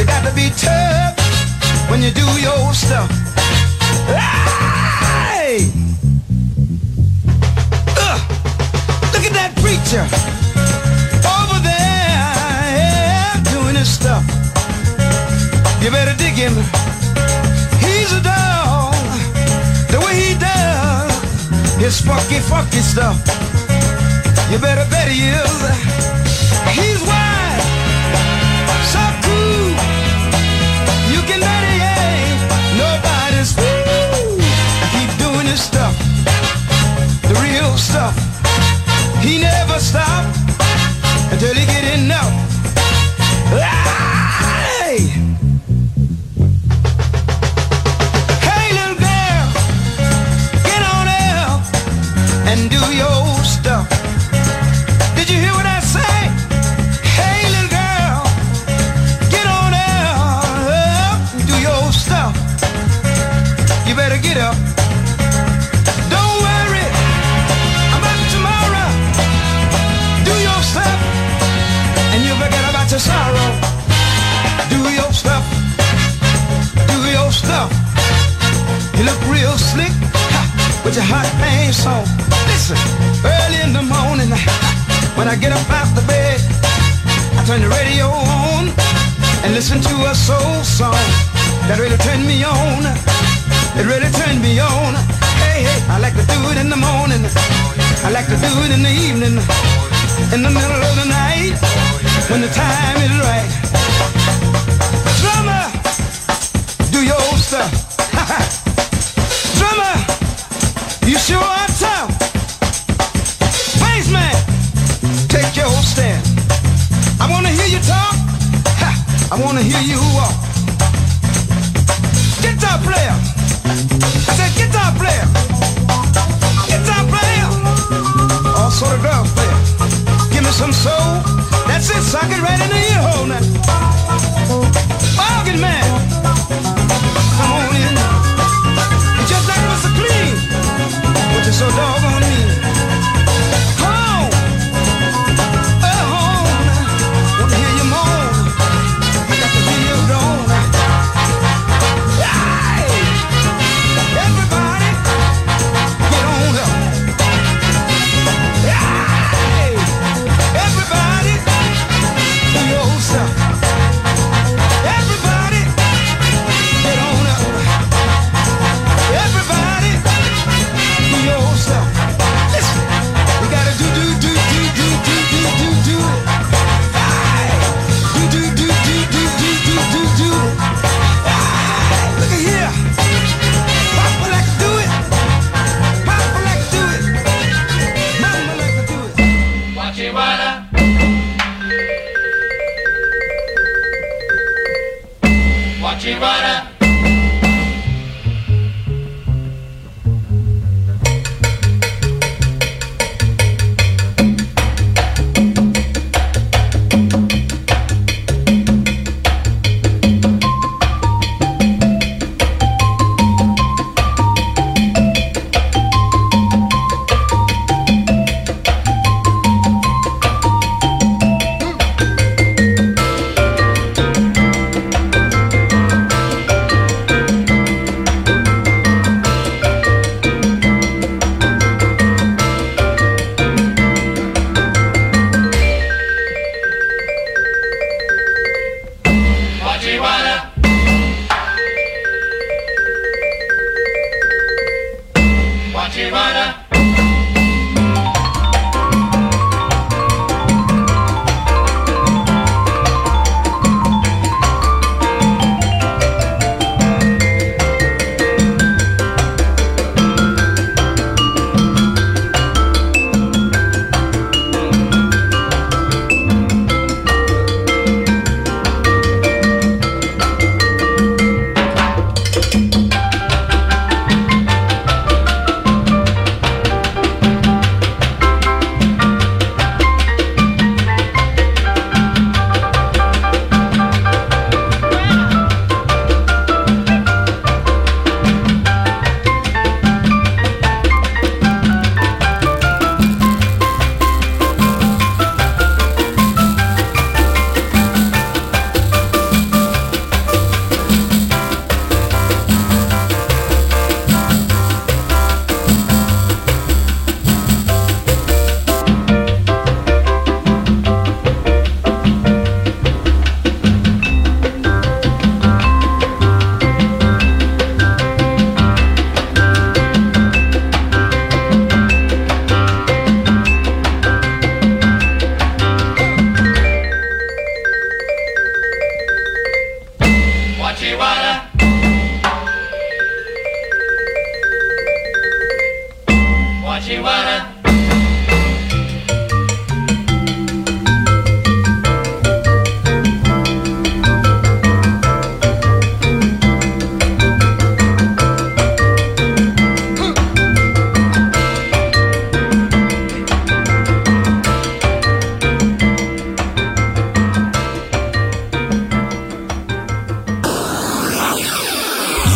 You got to be tough when you do your stuff. Hey! Uh, look at that preacher over there yeah, doing his stuff. You better dig him. He's a dog. The way he does his funky, funky stuff. You better bet he is. He's wild. until Angelique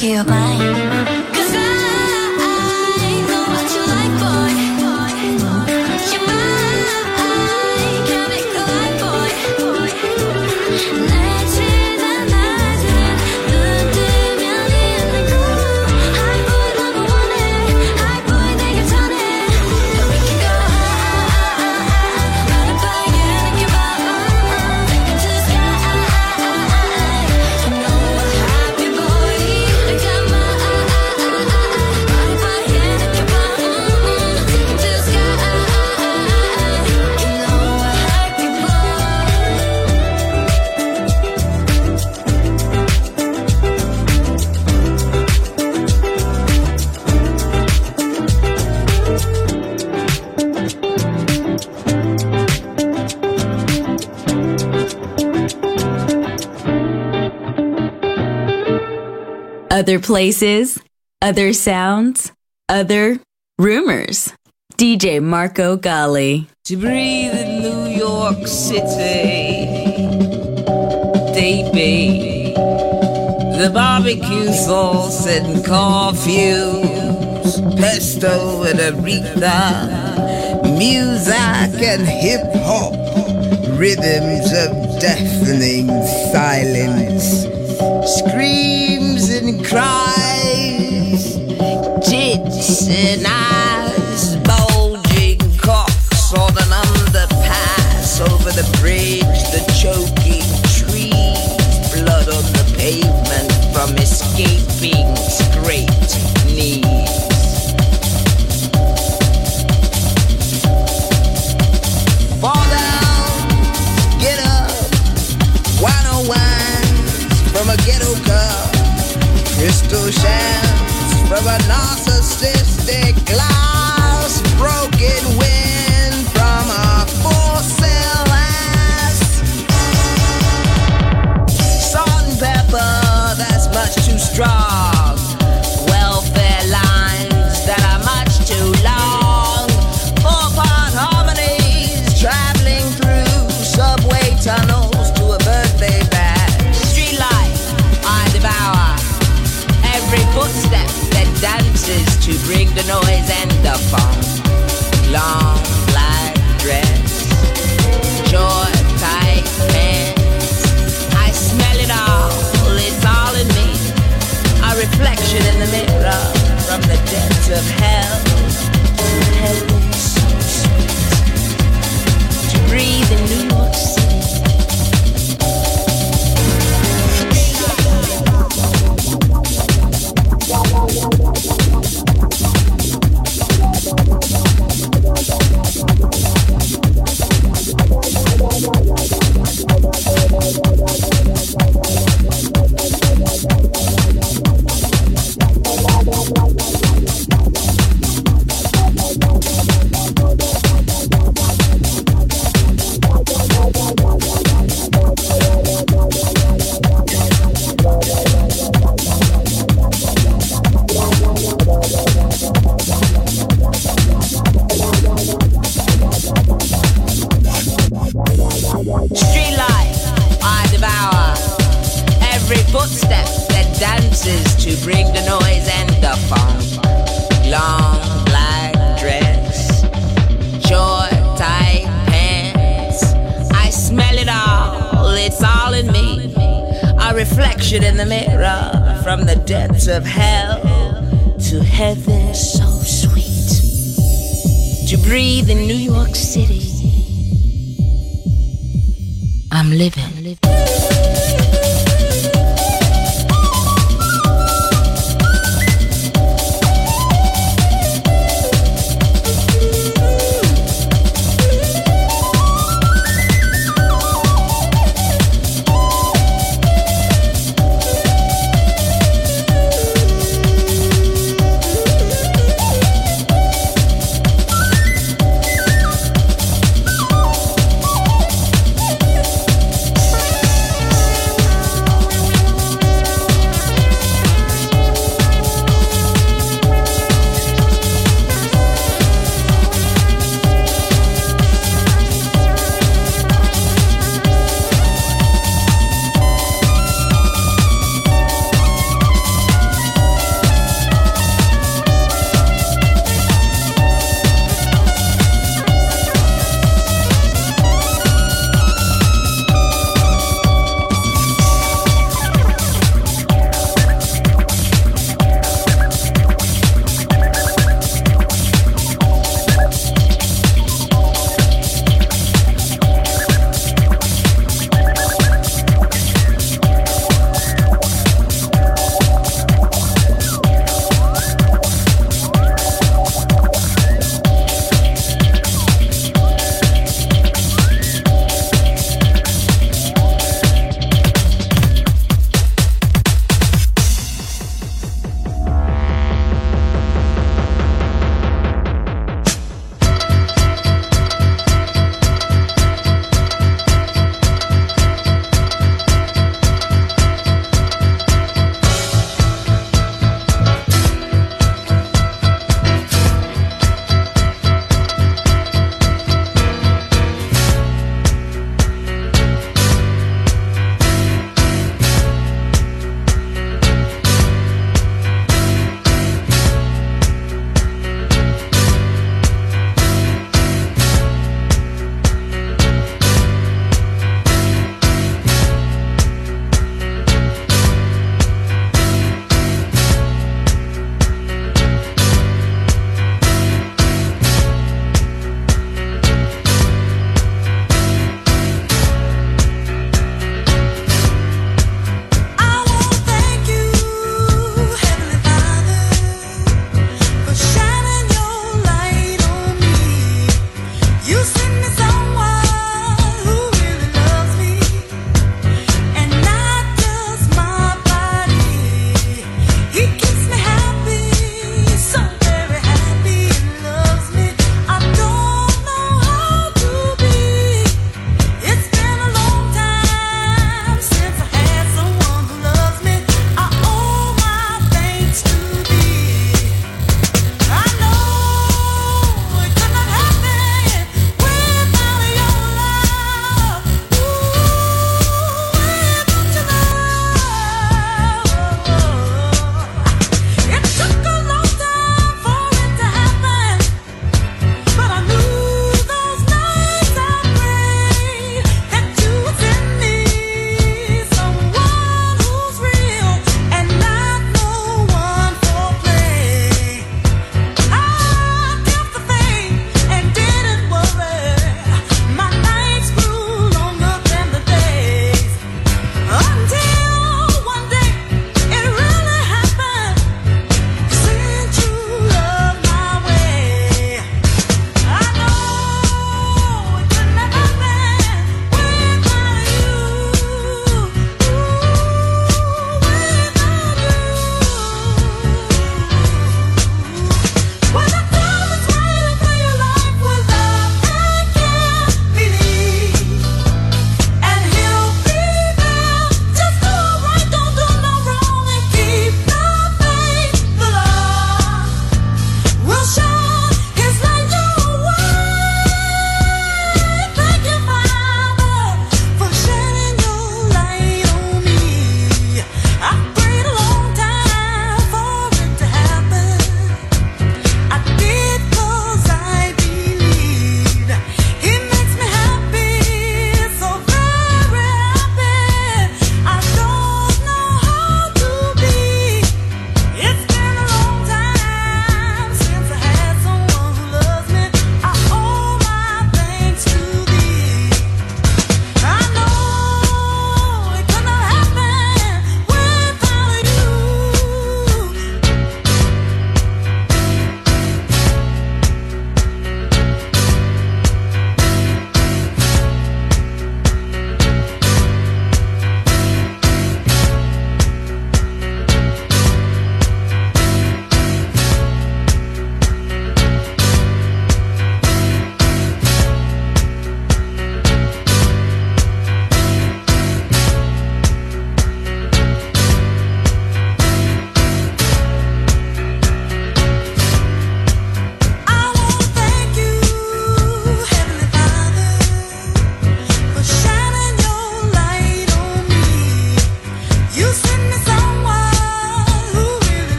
hear mine other places, other sounds, other rumors. DJ Marco Gally. To breathe in New York City, baby. The barbecue sauce and confuse, pesto and aretha, music and hip hop, rhythms of deafening silence screams and cries, tits and eyes, bulging cocks on an underpass over the bridge. You send me